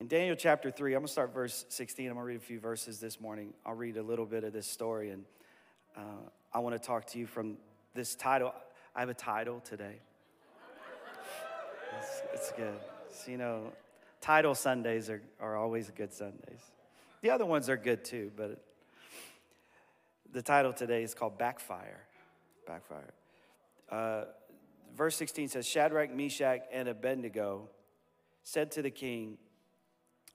In Daniel chapter 3, I'm going to start verse 16. I'm going to read a few verses this morning. I'll read a little bit of this story, and uh, I want to talk to you from this title. I have a title today. It's, it's good. So, you know, title Sundays are, are always good Sundays. The other ones are good too, but the title today is called Backfire. Backfire. Uh, verse 16 says Shadrach, Meshach, and Abednego said to the king,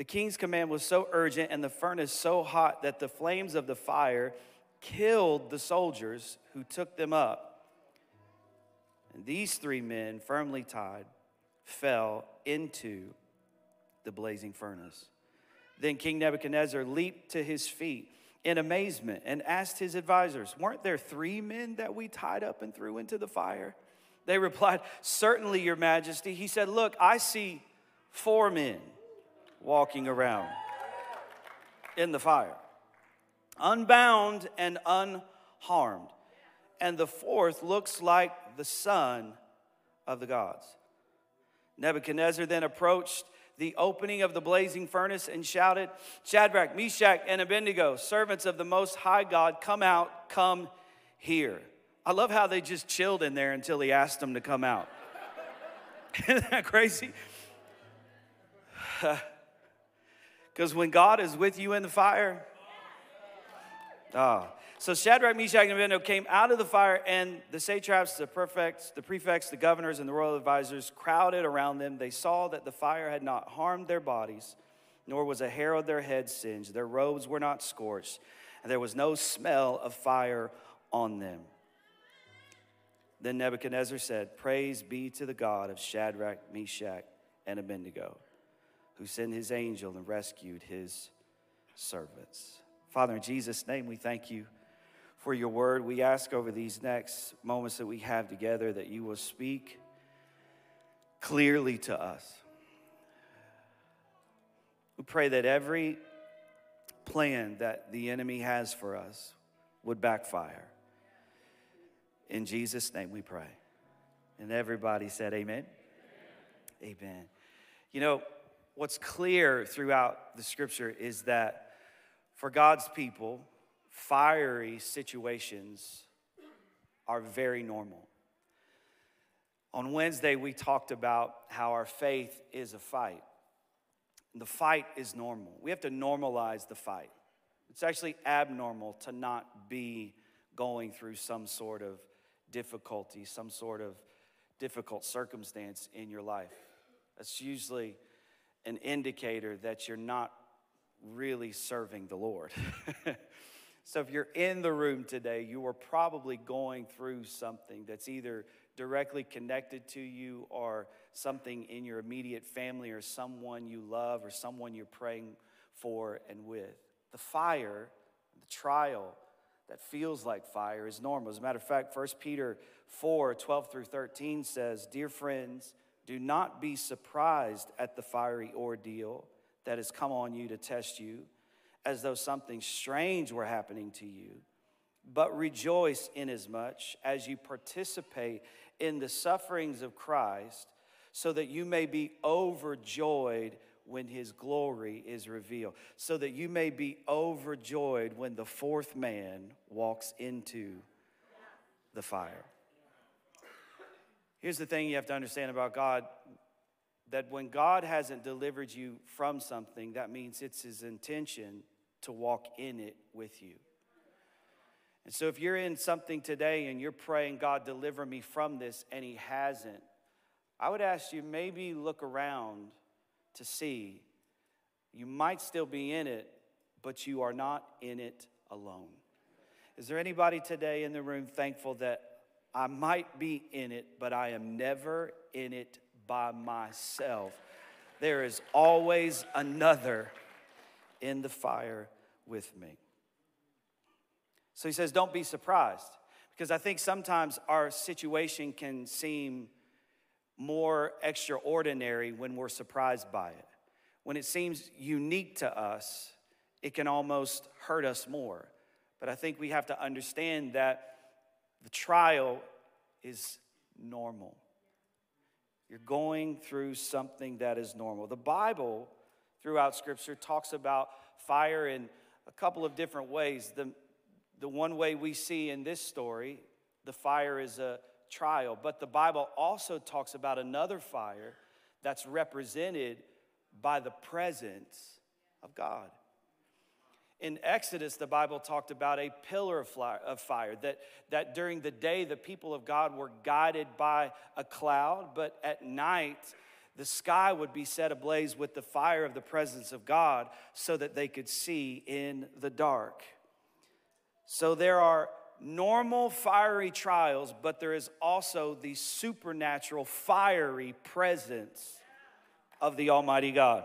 The king's command was so urgent and the furnace so hot that the flames of the fire killed the soldiers who took them up. And these three men, firmly tied, fell into the blazing furnace. Then King Nebuchadnezzar leaped to his feet in amazement and asked his advisors, Weren't there three men that we tied up and threw into the fire? They replied, Certainly, Your Majesty. He said, Look, I see four men walking around in the fire, unbound and unharmed. And the fourth looks like the son of the gods. Nebuchadnezzar then approached the opening of the blazing furnace and shouted, Shadrach, Meshach, and Abednego, servants of the Most High God, come out, come here. I love how they just chilled in there until he asked them to come out. Isn't that crazy? Because when God is with you in the fire, ah. Oh. So Shadrach, Meshach, and Abednego came out of the fire, and the satraps, the prefects, the prefects, the governors, and the royal advisors crowded around them. They saw that the fire had not harmed their bodies, nor was a hair of their head singed. Their robes were not scorched, and there was no smell of fire on them. Then Nebuchadnezzar said, Praise be to the God of Shadrach, Meshach, and Abednego, who sent his angel and rescued his servants. Father, in Jesus' name, we thank you for your word. We ask over these next moments that we have together that you will speak clearly to us. We pray that every plan that the enemy has for us would backfire. In Jesus' name we pray. And everybody said, Amen. Amen. Amen. You know, what's clear throughout the scripture is that for God's people, fiery situations are very normal. On Wednesday, we talked about how our faith is a fight. The fight is normal. We have to normalize the fight. It's actually abnormal to not be going through some sort of difficulty, some sort of difficult circumstance in your life. That's usually an indicator that you're not really serving the Lord. So if you're in the room today, you are probably going through something that's either directly connected to you or something in your immediate family or someone you love or someone you're praying for and with. The fire, the trial that feels like fire is normal. As a matter of fact, 1 Peter 4 12 through 13 says, Dear friends, do not be surprised at the fiery ordeal that has come on you to test you as though something strange were happening to you, but rejoice inasmuch as you participate in the sufferings of Christ, so that you may be overjoyed when his glory is revealed, so that you may be overjoyed when the fourth man walks into the fire. Here's the thing you have to understand about God that when God hasn't delivered you from something, that means it's his intention to walk in it with you. And so, if you're in something today and you're praying, God, deliver me from this, and He hasn't, I would ask you maybe look around to see. You might still be in it, but you are not in it alone. Is there anybody today in the room thankful that I might be in it, but I am never in it by myself? There is always another in the fire with me. So he says, Don't be surprised. Because I think sometimes our situation can seem more extraordinary when we're surprised by it. When it seems unique to us, it can almost hurt us more. But I think we have to understand that the trial is normal. You're going through something that is normal. The Bible, throughout Scripture, talks about fire in a couple of different ways. The, the one way we see in this story, the fire is a trial, but the Bible also talks about another fire that's represented by the presence of God. In Exodus, the Bible talked about a pillar of fire, that, that during the day the people of God were guided by a cloud, but at night the sky would be set ablaze with the fire of the presence of God so that they could see in the dark. So there are normal fiery trials, but there is also the supernatural fiery presence of the Almighty God.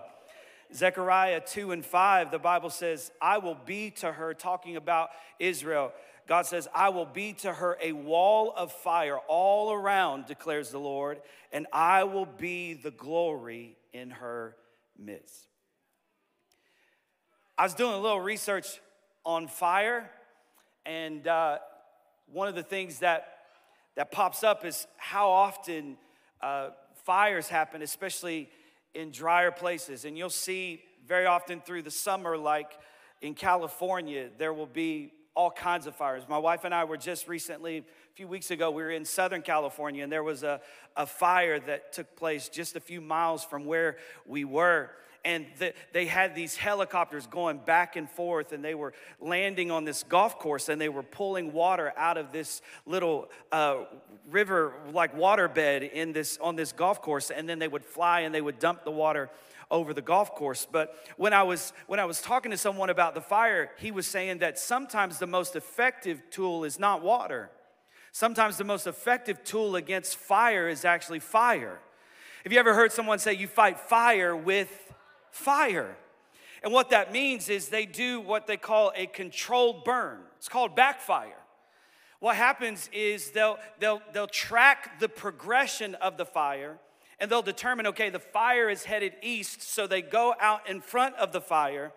Zechariah 2 and 5, the Bible says, I will be to her, talking about Israel. God says, I will be to her a wall of fire all around, declares the Lord, and I will be the glory in her midst. I was doing a little research on fire and uh, one of the things that, that pops up is how often uh, fires happen, especially in drier places. And you'll see very often through the summer, like in California, there will be all kinds of fires. My wife and I were just recently, a few weeks ago, we were in Southern California, and there was a, a fire that took place just a few miles from where we were and the, they had these helicopters going back and forth and they were landing on this golf course and they were pulling water out of this little uh, river like waterbed in this on this golf course and then they would fly and they would dump the water over the golf course. But when i was when i was talking to someone about the fire he was saying that sometimes the most effective tool is not water. Sometimes the most effective tool against fire is actually fire. Have you ever heard someone say you fight fire with fire. And what that means is they do what they call a controlled burn. It's called backfire. What happens is they'll, they'll, they'll track the progression of the fire and they'll determine okay, the fire is headed east, so they go out in front of the fire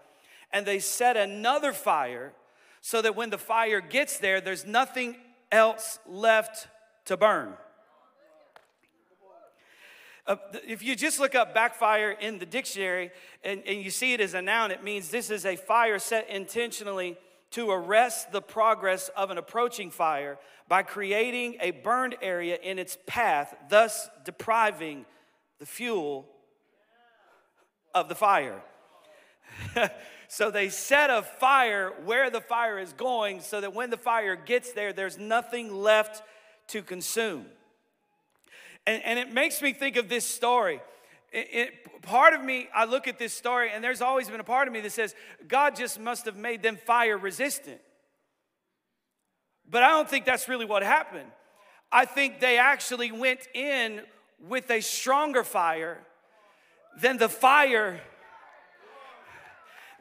and they set another fire so that when the fire gets there, there's nothing else left to burn. Uh, if you just look up backfire in the dictionary and, and you see it as a noun, it means this is a fire set intentionally to arrest the progress of an approaching fire by creating a burned area in its path, thus depriving the fuel of the fire. so they set a fire where the fire is going so that when the fire gets there, there's nothing left to consume. And, and it makes me think of this story. It, it, part of me, I look at this story, and there's always been a part of me that says, God just must have made them fire resistant. But I don't think that's really what happened. I think they actually went in with a stronger fire than the fire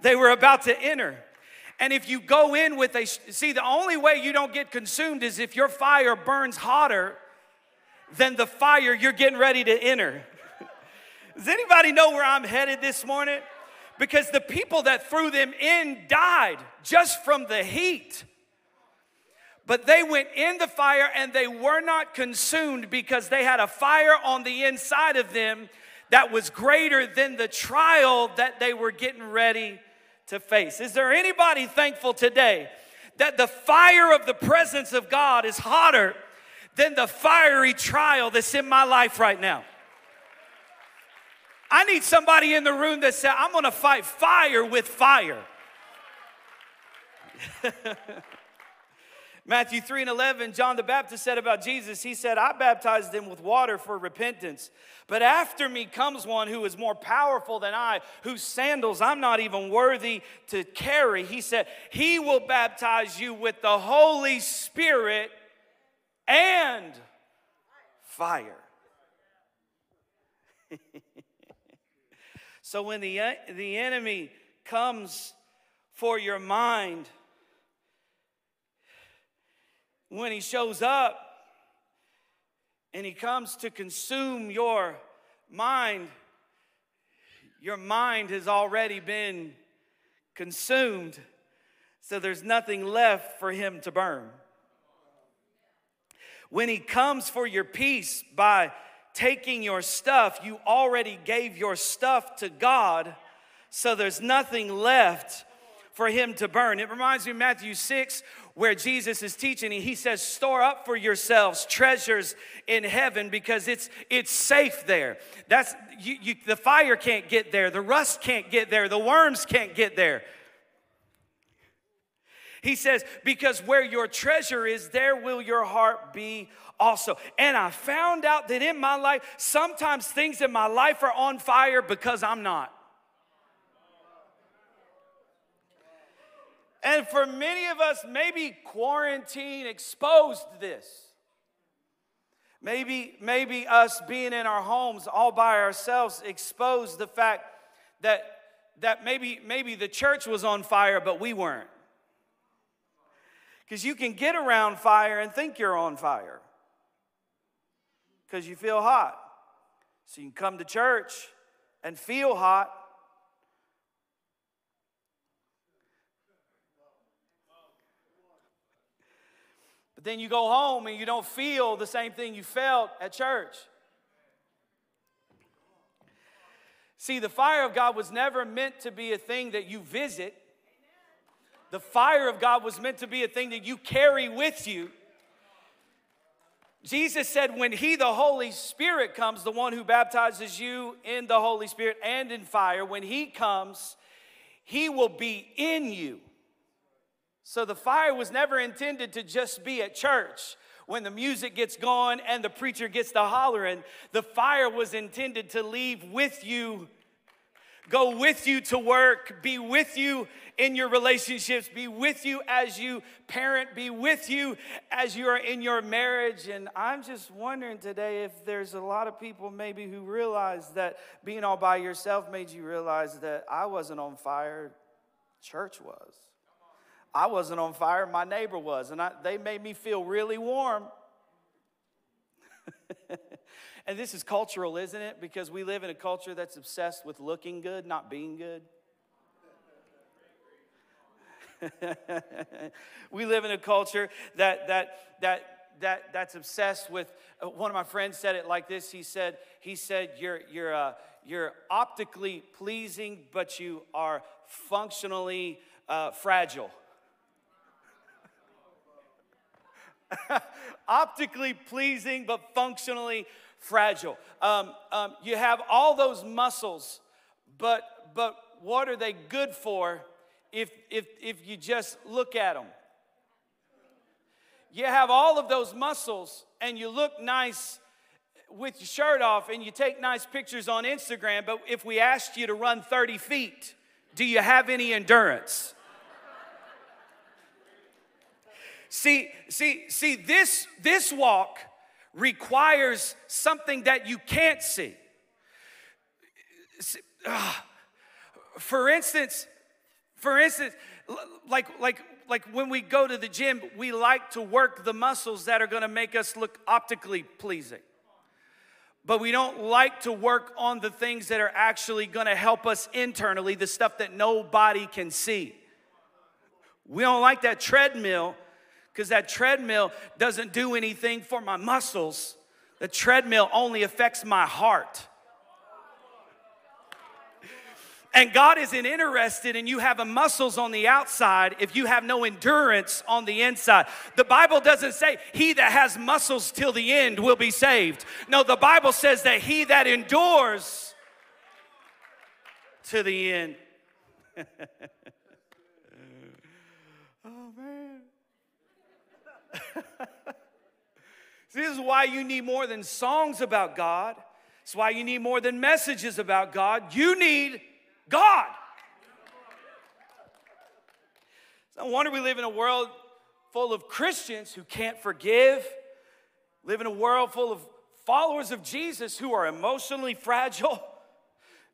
they were about to enter. And if you go in with a, see, the only way you don't get consumed is if your fire burns hotter than the fire you're getting ready to enter. Does anybody know where I'm headed this morning? Because the people that threw them in died just from the heat. But they went in the fire and they were not consumed because they had a fire on the inside of them that was greater than the trial that they were getting ready to face. Is there anybody thankful today that the fire of the presence of God is hotter than the fiery trial that's in my life right now. I need somebody in the room that said, I'm gonna fight fire with fire. Matthew 3 and 11, John the Baptist said about Jesus, he said, I baptized them with water for repentance. But after me comes one who is more powerful than I, whose sandals I'm not even worthy to carry. He said, He will baptize you with the Holy Spirit and fire. so when the, uh, the enemy comes for your mind, when he shows up and he comes to consume your mind, your mind has already been consumed, so there's nothing left for him to burn. When he comes for your peace by taking your stuff, you already gave your stuff to God, so there's nothing left for him to burn. It reminds me of Matthew 6, where Jesus is teaching, he says, Store up for yourselves treasures in heaven because it's, it's safe there. That's, you, you, the fire can't get there, the rust can't get there, the worms can't get there. He says, Because where your treasure is, there will your heart be also. And I found out that in my life, sometimes things in my life are on fire because I'm not. And for many of us, maybe quarantine exposed this. Maybe, maybe us being in our homes all by ourselves exposed the fact that, that maybe, maybe the church was on fire, but we weren't. Because you can get around fire and think you're on fire because you feel hot. So you can come to church and feel hot, But then you go home and you don't feel the same thing you felt at church. See, the fire of God was never meant to be a thing that you visit. The fire of God was meant to be a thing that you carry with you. Jesus said, when He, the Holy Spirit, comes, the one who baptizes you in the Holy Spirit and in fire, when He comes, He will be in you. So the fire was never intended to just be at church when the music gets going and the preacher gets to hollering. The fire was intended to leave with you, go with you to work, be with you in your relationships, be with you as you parent, be with you as you are in your marriage. And I'm just wondering today if there's a lot of people maybe who realize that being all by yourself made you realize that I wasn't on fire, church was. I wasn't on fire, my neighbor was, and I, they made me feel really warm. and this is cultural, isn't it? Because we live in a culture that's obsessed with looking good, not being good. we live in a culture that that that that that's obsessed with uh, one of my friends said it like this he said he said you're you're uh, you're optically pleasing but you are functionally uh, fragile optically pleasing but functionally fragile. Um, um, you have all those muscles, but but what are they good for if if if you just look at them? You have all of those muscles and you look nice with your shirt off and you take nice pictures on Instagram, but if we asked you to run 30 feet, do you have any endurance? See, see, see, this, this walk requires something that you can't see. Ah, for instance, for instance, like, like, like when we go to the gym, we like to work the muscles that are gonna make us look optically pleasing. But we don't like to work on the things that are actually gonna help us internally, the stuff that nobody can see. We don't like that treadmill because that treadmill doesn't do anything for my muscles. The treadmill only affects my heart. And God isn't interested in you having muscles on the outside if you have no endurance on the inside. The Bible doesn't say he that has muscles till the end will be saved. No, the Bible says that he that endures to the end. See, this is why you need more than songs about God. It's why you need more than messages about God. You need God. It's no wonder we live in a world full of Christians who can't forgive, live in a world full of followers of Jesus who are emotionally fragile.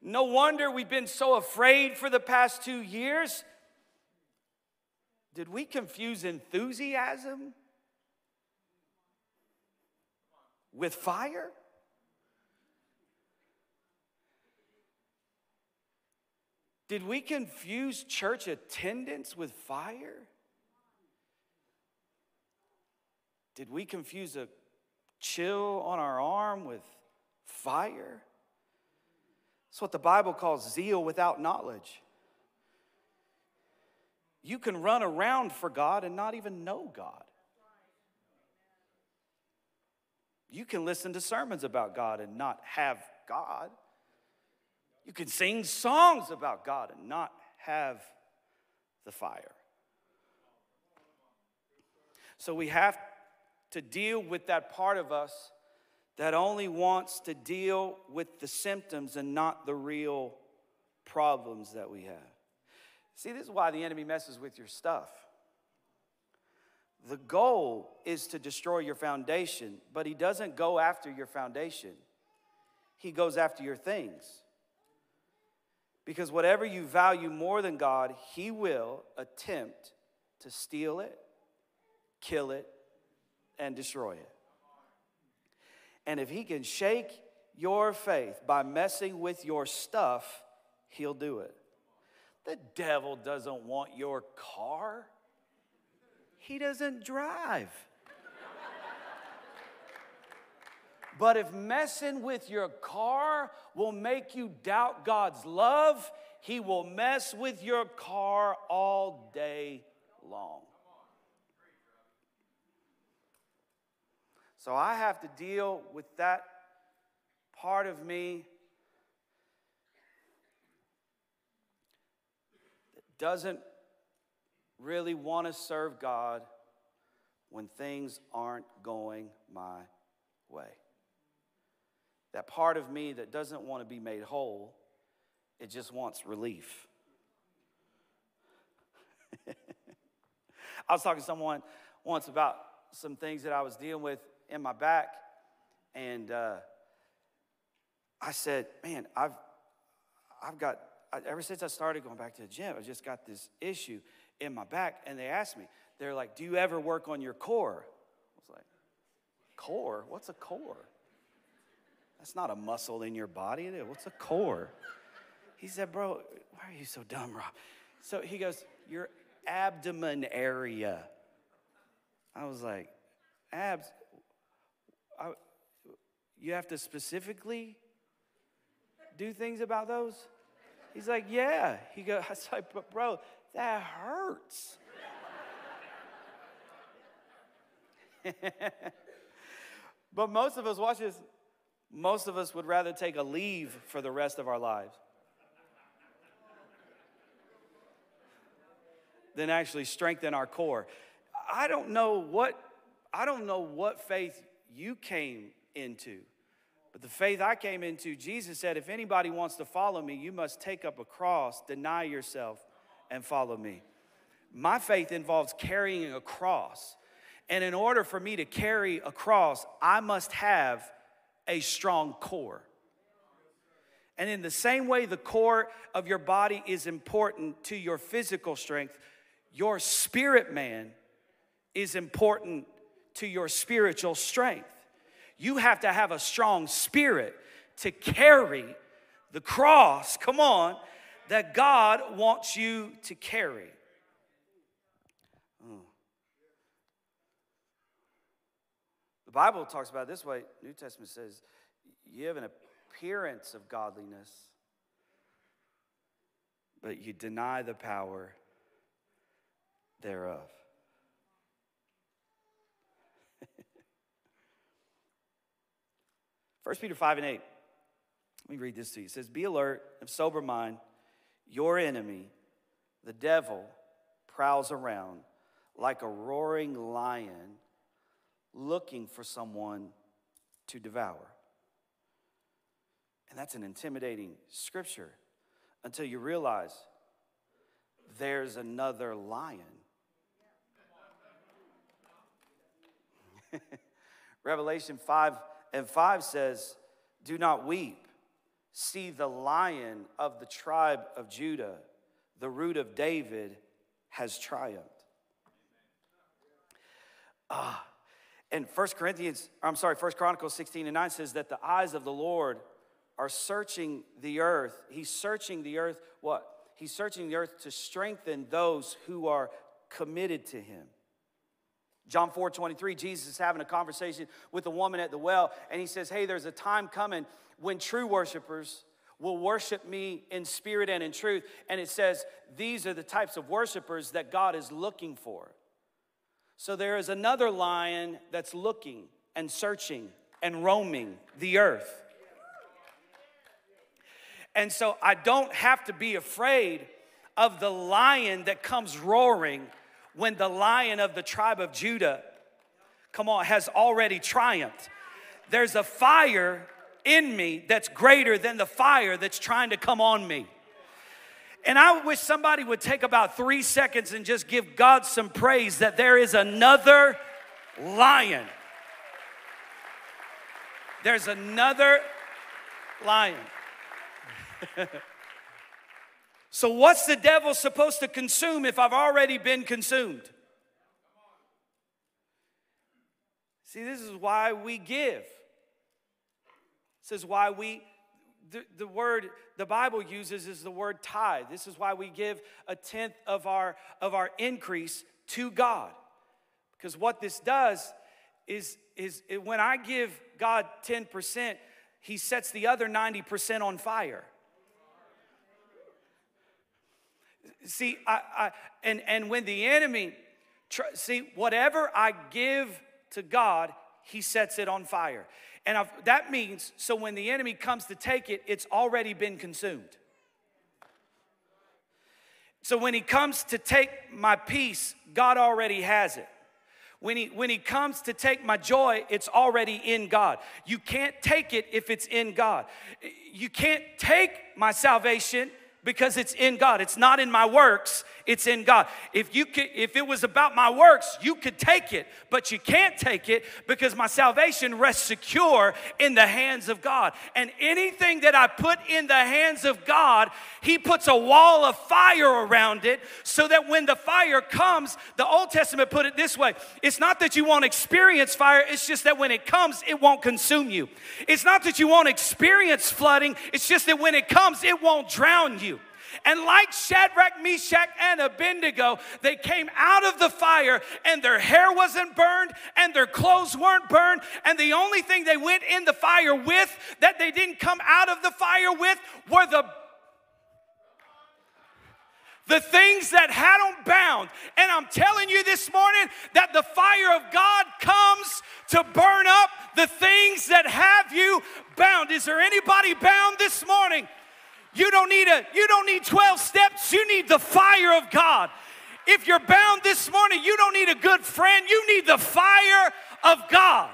No wonder we've been so afraid for the past two years. Did we confuse enthusiasm with fire? Did we confuse church attendance with fire? Did we confuse a chill on our arm with fire? That's what the Bible calls zeal without knowledge. You can run around for God and not even know God. You can listen to sermons about God and not have God. You can sing songs about God and not have the fire. So we have to deal with that part of us that only wants to deal with the symptoms and not the real problems that we have. See, this is why the enemy messes with your stuff. The goal is to destroy your foundation, but he doesn't go after your foundation, he goes after your things. Because whatever you value more than God, he will attempt to steal it, kill it, and destroy it. And if he can shake your faith by messing with your stuff, he'll do it. The devil doesn't want your car, he doesn't drive. But if messing with your car will make you doubt God's love, He will mess with your car all day long. So I have to deal with that part of me that doesn't really want to serve God when things aren't going my way. That part of me that doesn't want to be made whole, it just wants relief. I was talking to someone once about some things that I was dealing with in my back, and uh, I said, "Man, I've I've got ever since I started going back to the gym, I just got this issue in my back." And they asked me, they're like, "Do you ever work on your core?" I was like, "Core? What's a core?" That's not a muscle in your body. What's a core? He said, Bro, why are you so dumb, Rob? So he goes, Your abdomen area. I was like, Abs? I, you have to specifically do things about those? He's like, yeah. He goes, I was like, bro, that hurts. but most of us, watch this, most of us would rather take a leave for the rest of our lives than actually strengthen our core. I don't know what I don't know what faith you came into. But the faith I came into, Jesus said, if anybody wants to follow me, you must take up a cross, deny yourself, and follow me. My faith involves carrying a cross. And in order for me to carry a cross, I must have a strong core. And in the same way, the core of your body is important to your physical strength, your spirit man is important to your spiritual strength. You have to have a strong spirit to carry the cross, come on, that God wants you to carry. Hmm. The Bible talks about this way. New Testament says you have an appearance of godliness, but you deny the power thereof. First Peter 5 and 8. Let me read this to you. It says, Be alert, of sober mind. Your enemy, the devil, prowls around like a roaring lion, looking for someone to devour. And that's an intimidating scripture until you realize there's another lion. Revelation 5 and 5 says, Do not weep. See, the lion of the tribe of Judah, the root of David, has triumphed. Ah, and First Corinthians, I'm sorry, First Chronicles 16 and 9 says that the eyes of the Lord are searching the earth. He's searching the earth, what? He's searching the earth to strengthen those who are committed to him. John 4 23, Jesus is having a conversation with a woman at the well, and he says, Hey, there's a time coming when true worshipers will worship me in spirit and in truth. And it says, These are the types of worshipers that God is looking for. So there is another lion that's looking and searching and roaming the earth. And so I don't have to be afraid of the lion that comes roaring when the lion of the tribe of Judah, come on, has already triumphed. There's a fire in me that's greater than the fire that's trying to come on me. And I wish somebody would take about three seconds and just give God some praise that there is another lion. There's another lion. so, what's the devil supposed to consume if I've already been consumed? See, this is why we give. Is why we, the, the word the Bible uses is the word tithe. This is why we give a tenth of our, of our increase to God. Because what this does is, is when I give God 10%, He sets the other 90% on fire. See, I, I, and, and when the enemy, see, whatever I give to God, he sets it on fire. And I've, that means, so when the enemy comes to take it, it's already been consumed. So when he comes to take my peace, God already has it. When he, when he comes to take my joy, it's already in God. You can't take it if it's in God. You can't take my salvation because it's in God. It's not in my works, it's in God. If you could, if it was about my works, you could take it, but you can't take it because my salvation rests secure in the hands of God. And anything that I put in the hands of God, he puts a wall of fire around it so that when the fire comes, the Old Testament put it this way, it's not that you won't experience fire, it's just that when it comes, it won't consume you. It's not that you won't experience flooding, it's just that when it comes, it won't drown you. And like Shadrach, Meshach, and Abednego, they came out of the fire and their hair wasn't burned and their clothes weren't burned. And the only thing they went in the fire with that they didn't come out of the fire with were the the things that had them bound. And I'm telling you this morning that the fire of God comes to burn up the things that have you bound. Is there anybody bound this morning? You don't need a you don't need 12 steps, you need the fire of God. If you're bound this morning, you don't need a good friend, you need the fire of God.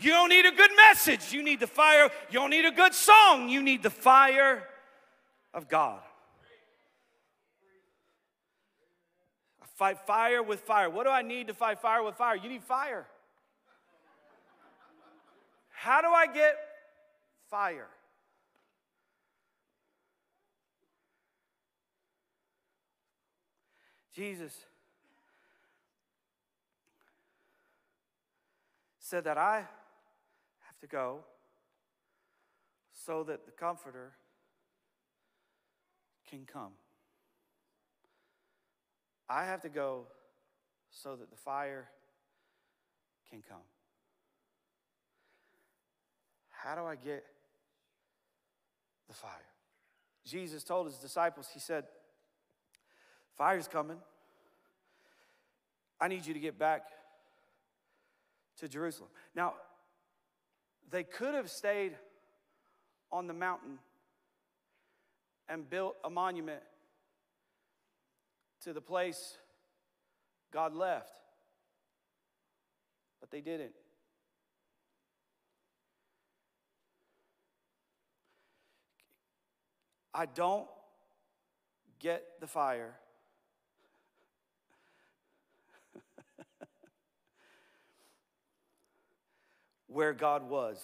You don't need a good message, you need the fire. You don't need a good song, you need the fire of God. I fight fire with fire. What do I need to fight fire with fire? You need fire. How do I get fire? Jesus said that I have to go so that the Comforter can come. I have to go so that the fire can come. How do I get the fire? Jesus told his disciples, He said, Fire's coming. I need you to get back to Jerusalem. Now, they could have stayed on the mountain and built a monument to the place God left. but they didn't. I don't get the fire. Where God was.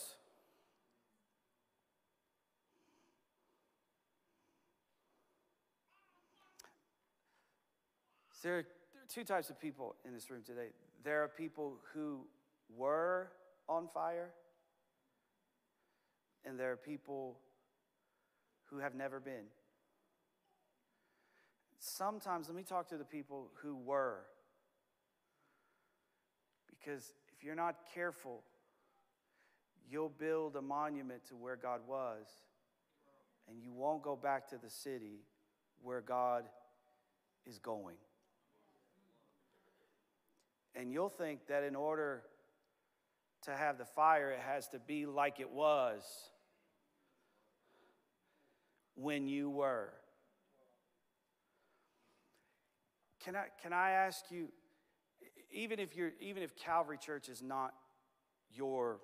There are two types of people in this room today. There are people who were on fire, and there are people who have never been. Sometimes, let me talk to the people who were. Because if you're not careful, you'll build a monument to where God was, and you won't go back to the city where God is going. And you'll think that in order to have the fire, it has to be like it was when you were. Can I, can I ask you, even if, you're, even if Calvary Church is not your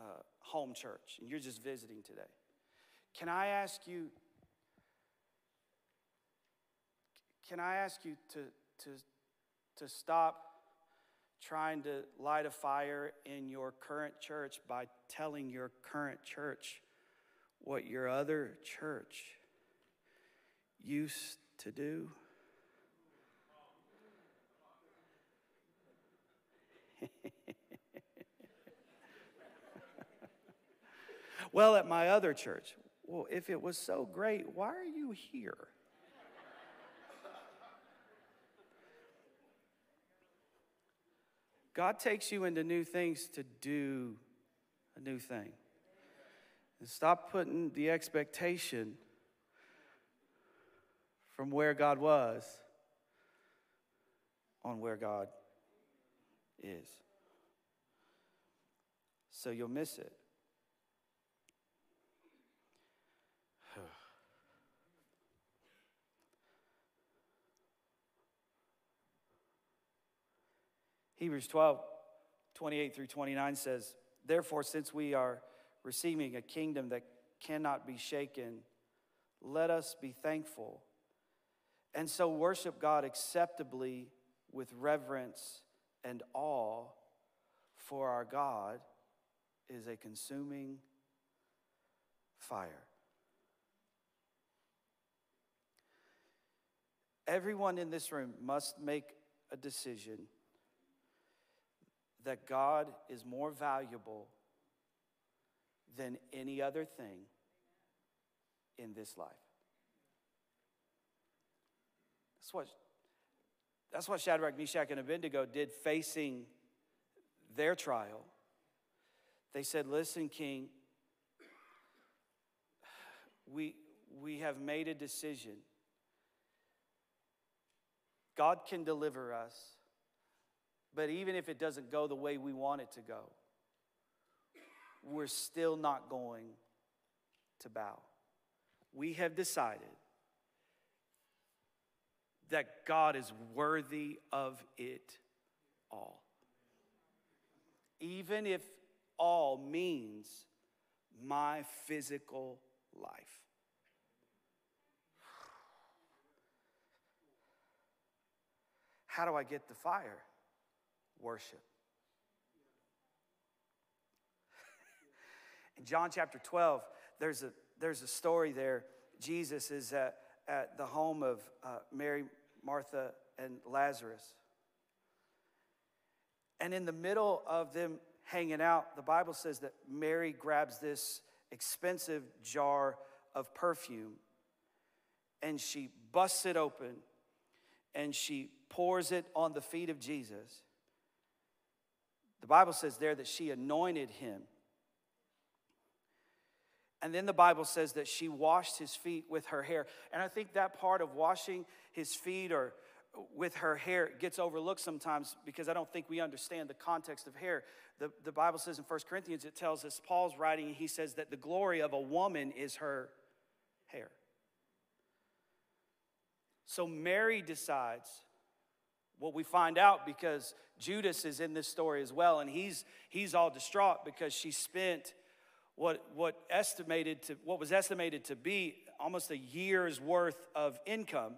uh, home church and you're just visiting today, can I ask you, can I ask you to, to, to stop trying to light a fire in your current church by telling your current church what your other church used to do? Well, at my other church. Well, if it was so great, why are you here? God takes you into new things to do a new thing. And stop putting the expectation from where God was on where God is. So you'll miss it. Hebrews 12, 28 through 29 says, Therefore, since we are receiving a kingdom that cannot be shaken, let us be thankful. And so worship God acceptably with reverence and awe, for our God is a consuming fire. Everyone in this room must make a decision that God is more valuable than any other thing in this life. That's what, that's what Shadrach, Meshach, and Abednego did facing their trial. They said, Listen, King, we, we have made a decision. God can deliver us, but even if it doesn't go the way we want it to go, we're still not going to bow. We have decided that God is worthy of it all. Even if all means my physical life. How do I get the fire? Worship. In John chapter 12, there's a, there's a story there. Jesus is at, at the home of uh, Mary, Martha, and Lazarus. And in the middle of them hanging out, the Bible says that Mary grabs this expensive jar of perfume and she busts it open and she pours it on the feet of Jesus. The Bible says there that she anointed him and then the Bible says that she washed his feet with her hair. And I think that part of washing his feet or with her hair gets overlooked sometimes because I don't think we understand the context of hair. The, the Bible says in 1 Corinthians, it tells us, Paul's writing, he says that the glory of a woman is her hair. So Mary decides, what we find out because Judas is in this story as well, and he's he's all distraught because she spent what what estimated to what was estimated to be almost a year's worth of income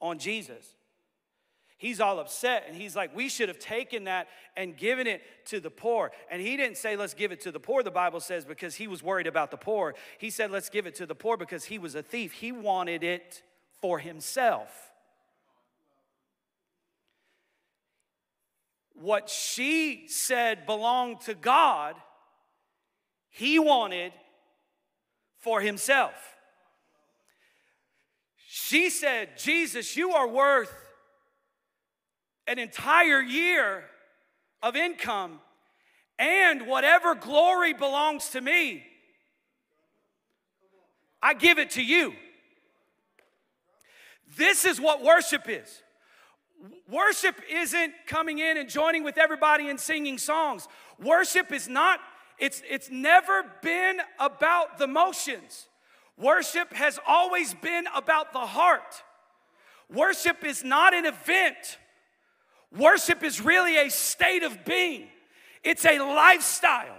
on Jesus. He's all upset and he's like, We should have taken that and given it to the poor. And he didn't say, Let's give it to the poor, the Bible says, because he was worried about the poor. He said, Let's give it to the poor because he was a thief. He wanted it for himself. What she said belonged to God, he wanted for himself. She said, Jesus, you are worth an entire year of income and whatever glory belongs to me, I give it to you. This is what worship is. Worship isn't coming in and joining with everybody and singing songs. Worship is not, it's, it's never been about the motions. Worship has always been about the heart. Worship is not an event. Worship is really a state of being, it's a lifestyle.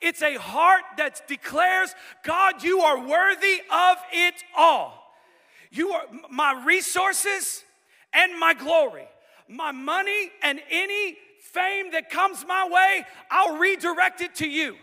It's a heart that declares, God, you are worthy of it all. You are my resources and my glory. My money and any fame that comes my way, I'll redirect it to you.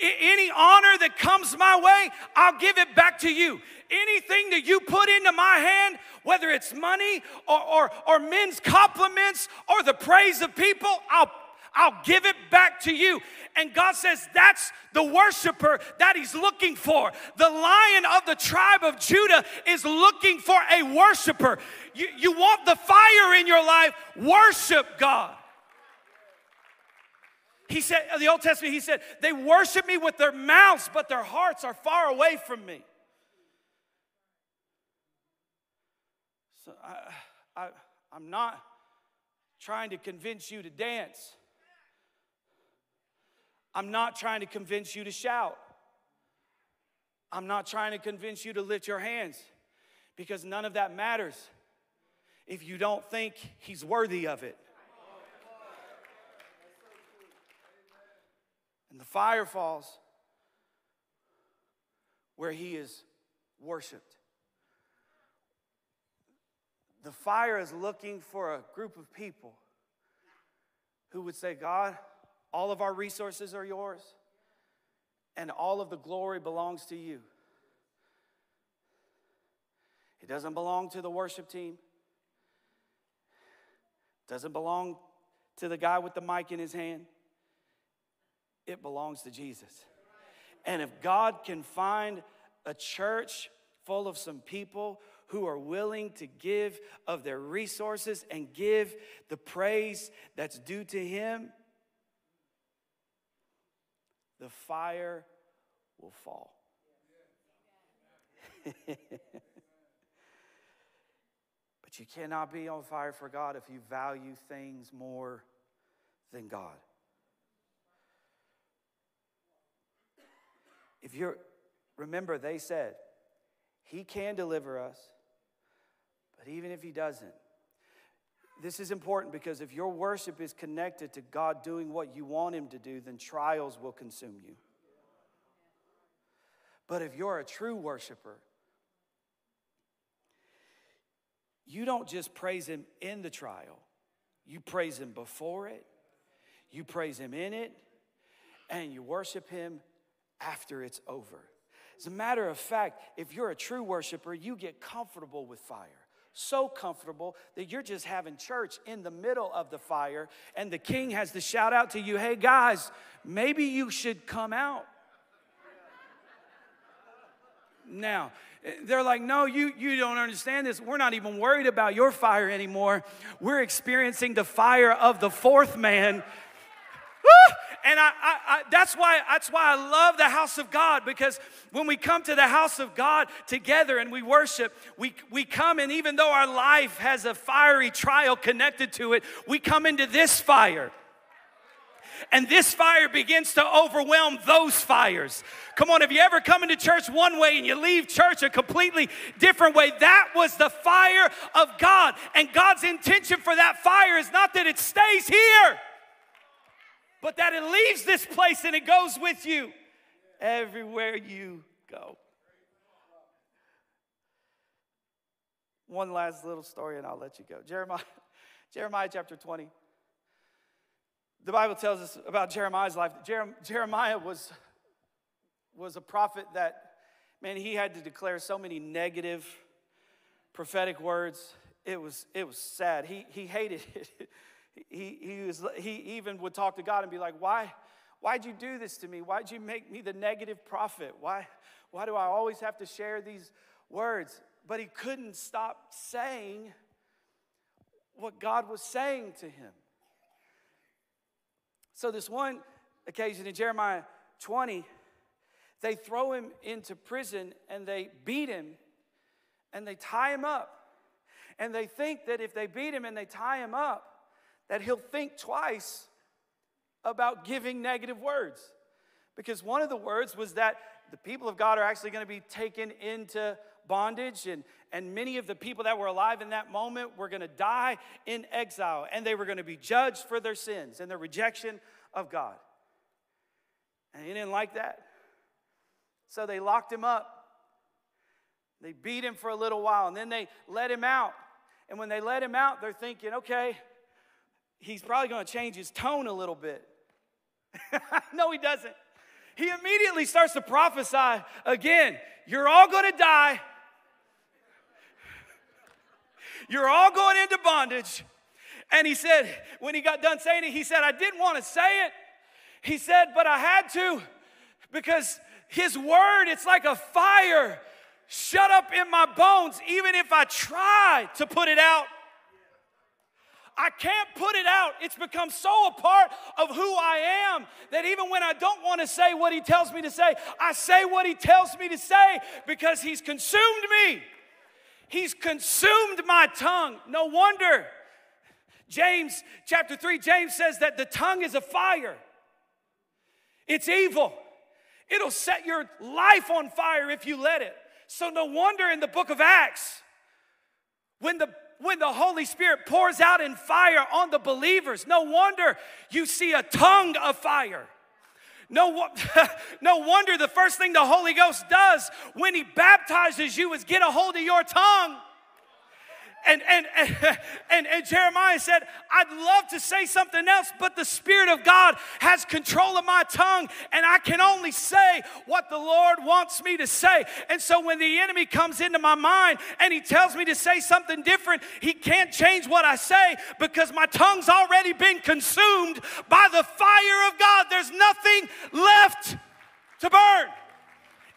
Any honor that comes my way, I'll give it back to you. Anything that you put into my hand, whether it's money or, or, or men's compliments or the praise of people, I'll I'll give it back to you. And God says that's the worshiper that He's looking for. The lion of the tribe of Judah is looking for a worshiper. You, you want the fire in your life, worship God. He said, the Old Testament, he said, they worship me with their mouths, but their hearts are far away from me. So I, I, I'm not trying to convince you to dance. I'm not trying to convince you to shout. I'm not trying to convince you to lift your hands because none of that matters if you don't think he's worthy of it. And the fire falls where he is worshiped. The fire is looking for a group of people who would say, God, all of our resources are yours, and all of the glory belongs to you. It doesn't belong to the worship team. It Doesn't belong to the guy with the mic in his hand. It belongs to Jesus. And if God can find a church full of some people who are willing to give of their resources and give the praise that's due to Him, the fire will fall. but you cannot be on fire for God if you value things more than God. If you're, remember, they said, He can deliver us, but even if He doesn't, this is important because if your worship is connected to God doing what you want Him to do, then trials will consume you. But if you're a true worshiper, you don't just praise Him in the trial, you praise Him before it, you praise Him in it, and you worship Him after it's over. As a matter of fact, if you're a true worshiper, you get comfortable with fire so comfortable that you're just having church in the middle of the fire, and the king has to shout out to you, hey guys, maybe you should come out. Now, they're like, no, you, you don't understand this. We're not even worried about your fire anymore. We're experiencing the fire of the fourth man and I, I, I, that's why that's why I love the house of God because when we come to the house of God together and we worship, we, we come and even though our life has a fiery trial connected to it, we come into this fire. and this fire begins to overwhelm those fires. Come on, have you ever come into church one way and you leave church a completely different way? That was the fire of God. And God's intention for that fire is not that it stays here, but that it leaves this place and it goes with you everywhere you go. One last little story and I'll let you go. Jeremiah, Jeremiah chapter 20. The Bible tells us about Jeremiah's life. Jeremiah was, was a prophet that, man, he had to declare so many negative prophetic words. It was, it was sad. He, he hated it. He, he, was, he even would talk to God and be like, why, why'd you do this to me? Why'd you make me the negative prophet? Why, why do I always have to share these words? but he couldn't stop saying what God was saying to him. So, this one occasion in Jeremiah 20, they throw him into prison and they beat him and they tie him up. And they think that if they beat him and they tie him up, that he'll think twice about giving negative words. Because one of the words was that the people of God are actually going to be taken into bondage, and, and many of the people that were alive in that moment were going to die in exile, and they were going to be judged for their sins and their rejection of God. And he didn't like that. So they locked him up. They beat him for a little while, and then they let him out. And when they let him out, they're thinking, okay, he's probably going to change his tone a little bit. no, he doesn't. He immediately starts to prophesy again. You're all going to die. You're all going into bondage. And he said, when he got done saying it, he said, I didn't want to say it. He said, but I had to because his word, it's like a fire shut up in my bones, even if I try to put it out. I can't put it out. It's become so a part of who I am that even when I don't want to say what he tells me to say, I say what he tells me to say because he's consumed me. He's consumed my tongue. No wonder. James chapter 3, James says that the tongue is a fire. It's evil. It'll set your life on fire if you let it. So, no wonder in the book of Acts, when the when the Holy Spirit pours out in fire on the believers, no wonder you see a tongue of fire. No, no wonder the first thing the Holy Ghost does when He baptizes you is get a hold of your tongue. And, and, and, and, Jeremiah said, I'd love to say something else, but the Spirit of God has control of my tongue, and I can only say what the Lord wants me to say. And so when the enemy comes into my mind and he tells me to say something different, he can't change what I say because my tongue's already been consumed by the fire of God. There's nothing left to burn.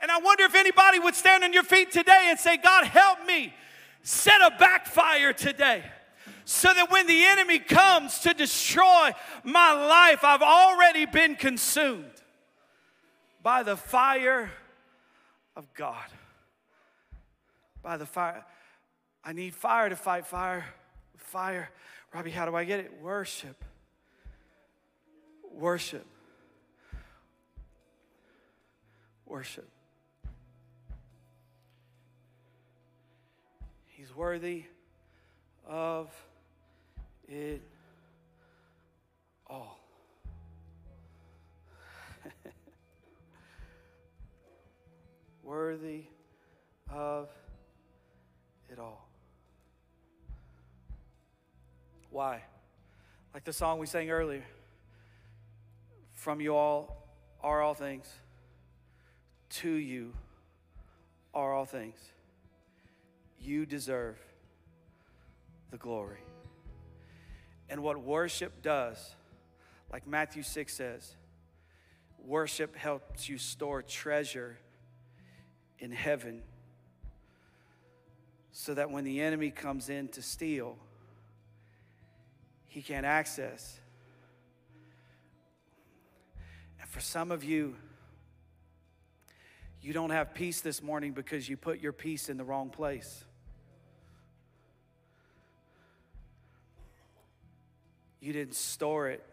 And I wonder if anybody would stand on your feet today and say, God, help me set a backfire today so that when the enemy comes to destroy my life, I've already been consumed by the fire of God. By the fire. I need fire to fight fire. Fire. Robbie, how do I get it? Worship. Worship. Worship. Worthy of it all. worthy of it all. Why? Like the song we sang earlier from you all are all things, to you are all things. You deserve the glory. And what worship does, like Matthew 6 says, worship helps you store treasure in heaven so that when the enemy comes in to steal, he can't access. And for some of you, you don't have peace this morning because you put your peace in the wrong place. You didn't store it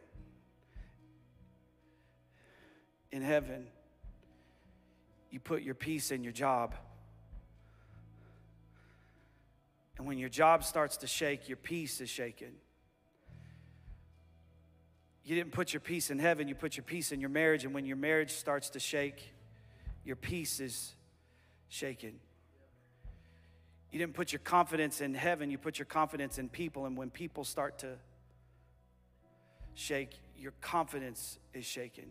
in heaven, you put your peace in your job. And when your job starts to shake, your peace is shaken. You didn't put your peace in heaven, you put your peace in your marriage. And when your marriage starts to shake, your peace is shaken. You didn't put your confidence in heaven, you put your confidence in people. And when people start to shake, your confidence is shaken.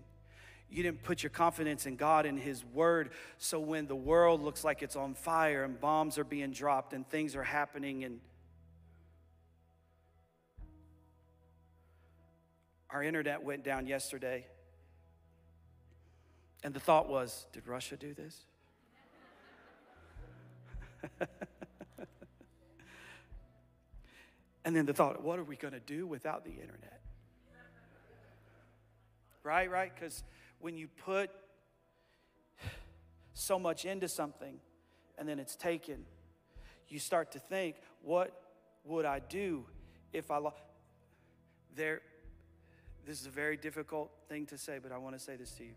You didn't put your confidence in God and His Word. So when the world looks like it's on fire and bombs are being dropped and things are happening and our internet went down yesterday. And the thought was, did Russia do this? and then the thought, what are we going to do without the internet? Right, right? Because when you put so much into something and then it's taken, you start to think, what would I do if I lost? There, this is a very difficult thing to say, but I want to say this to you.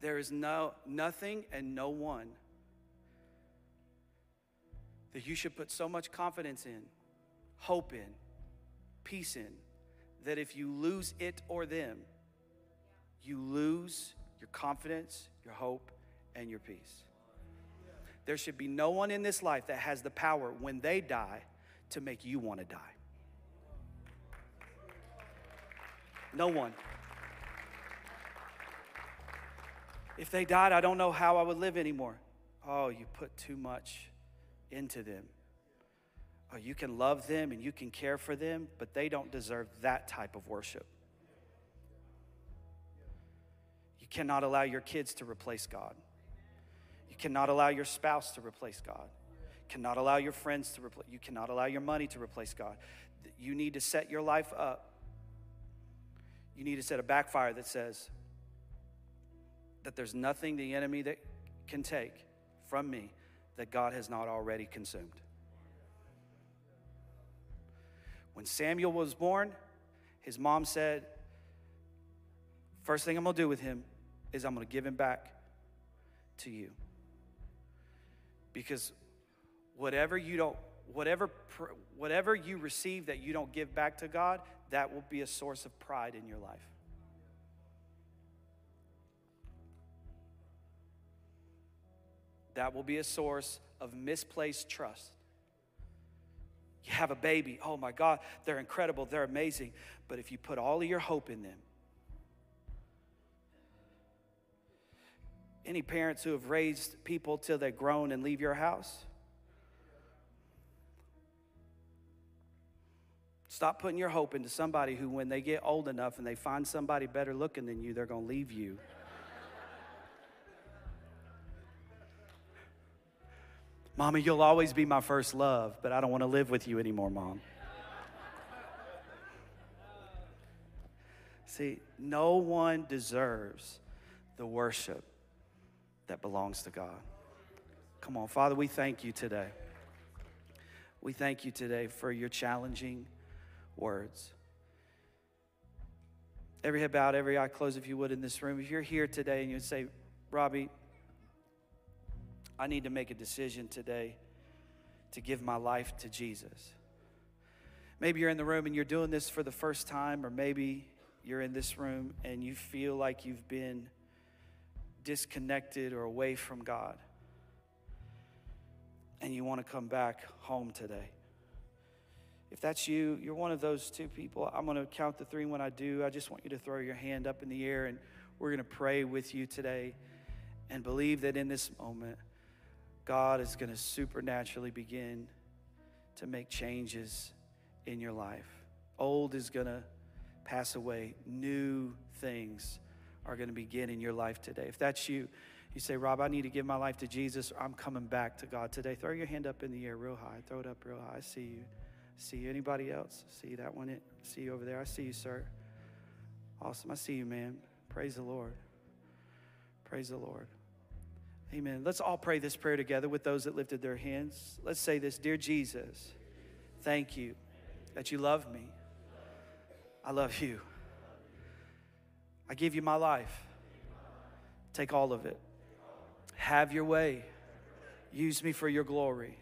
There is no nothing and no one that you should put so much confidence in, hope in, peace in, that if you lose it or them, you lose your confidence, your hope, and your peace. There should be no one in this life that has the power when they die to make you want to die. No one. If they died, I don't know how I would live anymore. Oh, you put too much into them. Oh, you can love them and you can care for them, but they don't deserve that type of worship. You cannot allow your kids to replace God. You cannot allow your spouse to replace God. You cannot allow your friends to replace. You cannot allow your money to replace God. You need to set your life up. You need to set a backfire that says that there's nothing the enemy that can take from me that God has not already consumed. When Samuel was born, his mom said, First thing I'm gonna do with him is I'm going to give him back to you. Because whatever you don't whatever whatever you receive that you don't give back to God, that will be a source of pride in your life. That will be a source of misplaced trust. You have a baby, oh my God, they're incredible, they're amazing. But if you put all of your hope in them, Any parents who have raised people till they're grown and leave your house? Stop putting your hope into somebody who, when they get old enough and they find somebody better looking than you, they're going to leave you. Mommy, you'll always be my first love, but I don't want to live with you anymore, Mom. See, no one deserves the worship that belongs to God. Come on, Father, we thank you today. We thank you today for your challenging words. Every head bowed, every eye closed, if you would, in this room. If you're here today and you say, Robbie, I need to make a decision today to give my life to Jesus. Maybe you're in the room and you're doing this for the first time, or maybe you're in this room and you feel like you've been disconnected or away from God, and you want to come back home today. If that's you, you're one of those two people. I'm going to count the three when I do. I just want you to throw your hand up in the air, and we're going to pray with you today and believe that in this moment, God is going to supernaturally begin to make changes in your life. Old is going to pass away, new things are going to begin in your life today. If that's you, you say, Rob, I need to give my life to Jesus, I'm coming back to God today. Throw your hand up in the air real high. Throw it up real high. I see you. See you. Anybody else? See that one? I see you over there. I see you, sir. Awesome. I see you, man. Praise the Lord. Praise the Lord. Amen. Let's all pray this prayer together with those that lifted their hands. Let's say this Dear Jesus, thank you that you love me. I love you. I give you my life. Take all of it. Have your way. Use me for your glory.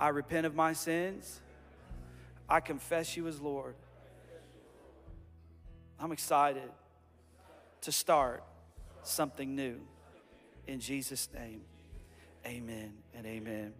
I repent of my sins. I confess you as Lord. I'm excited to start something new. In Jesus' name, amen and amen.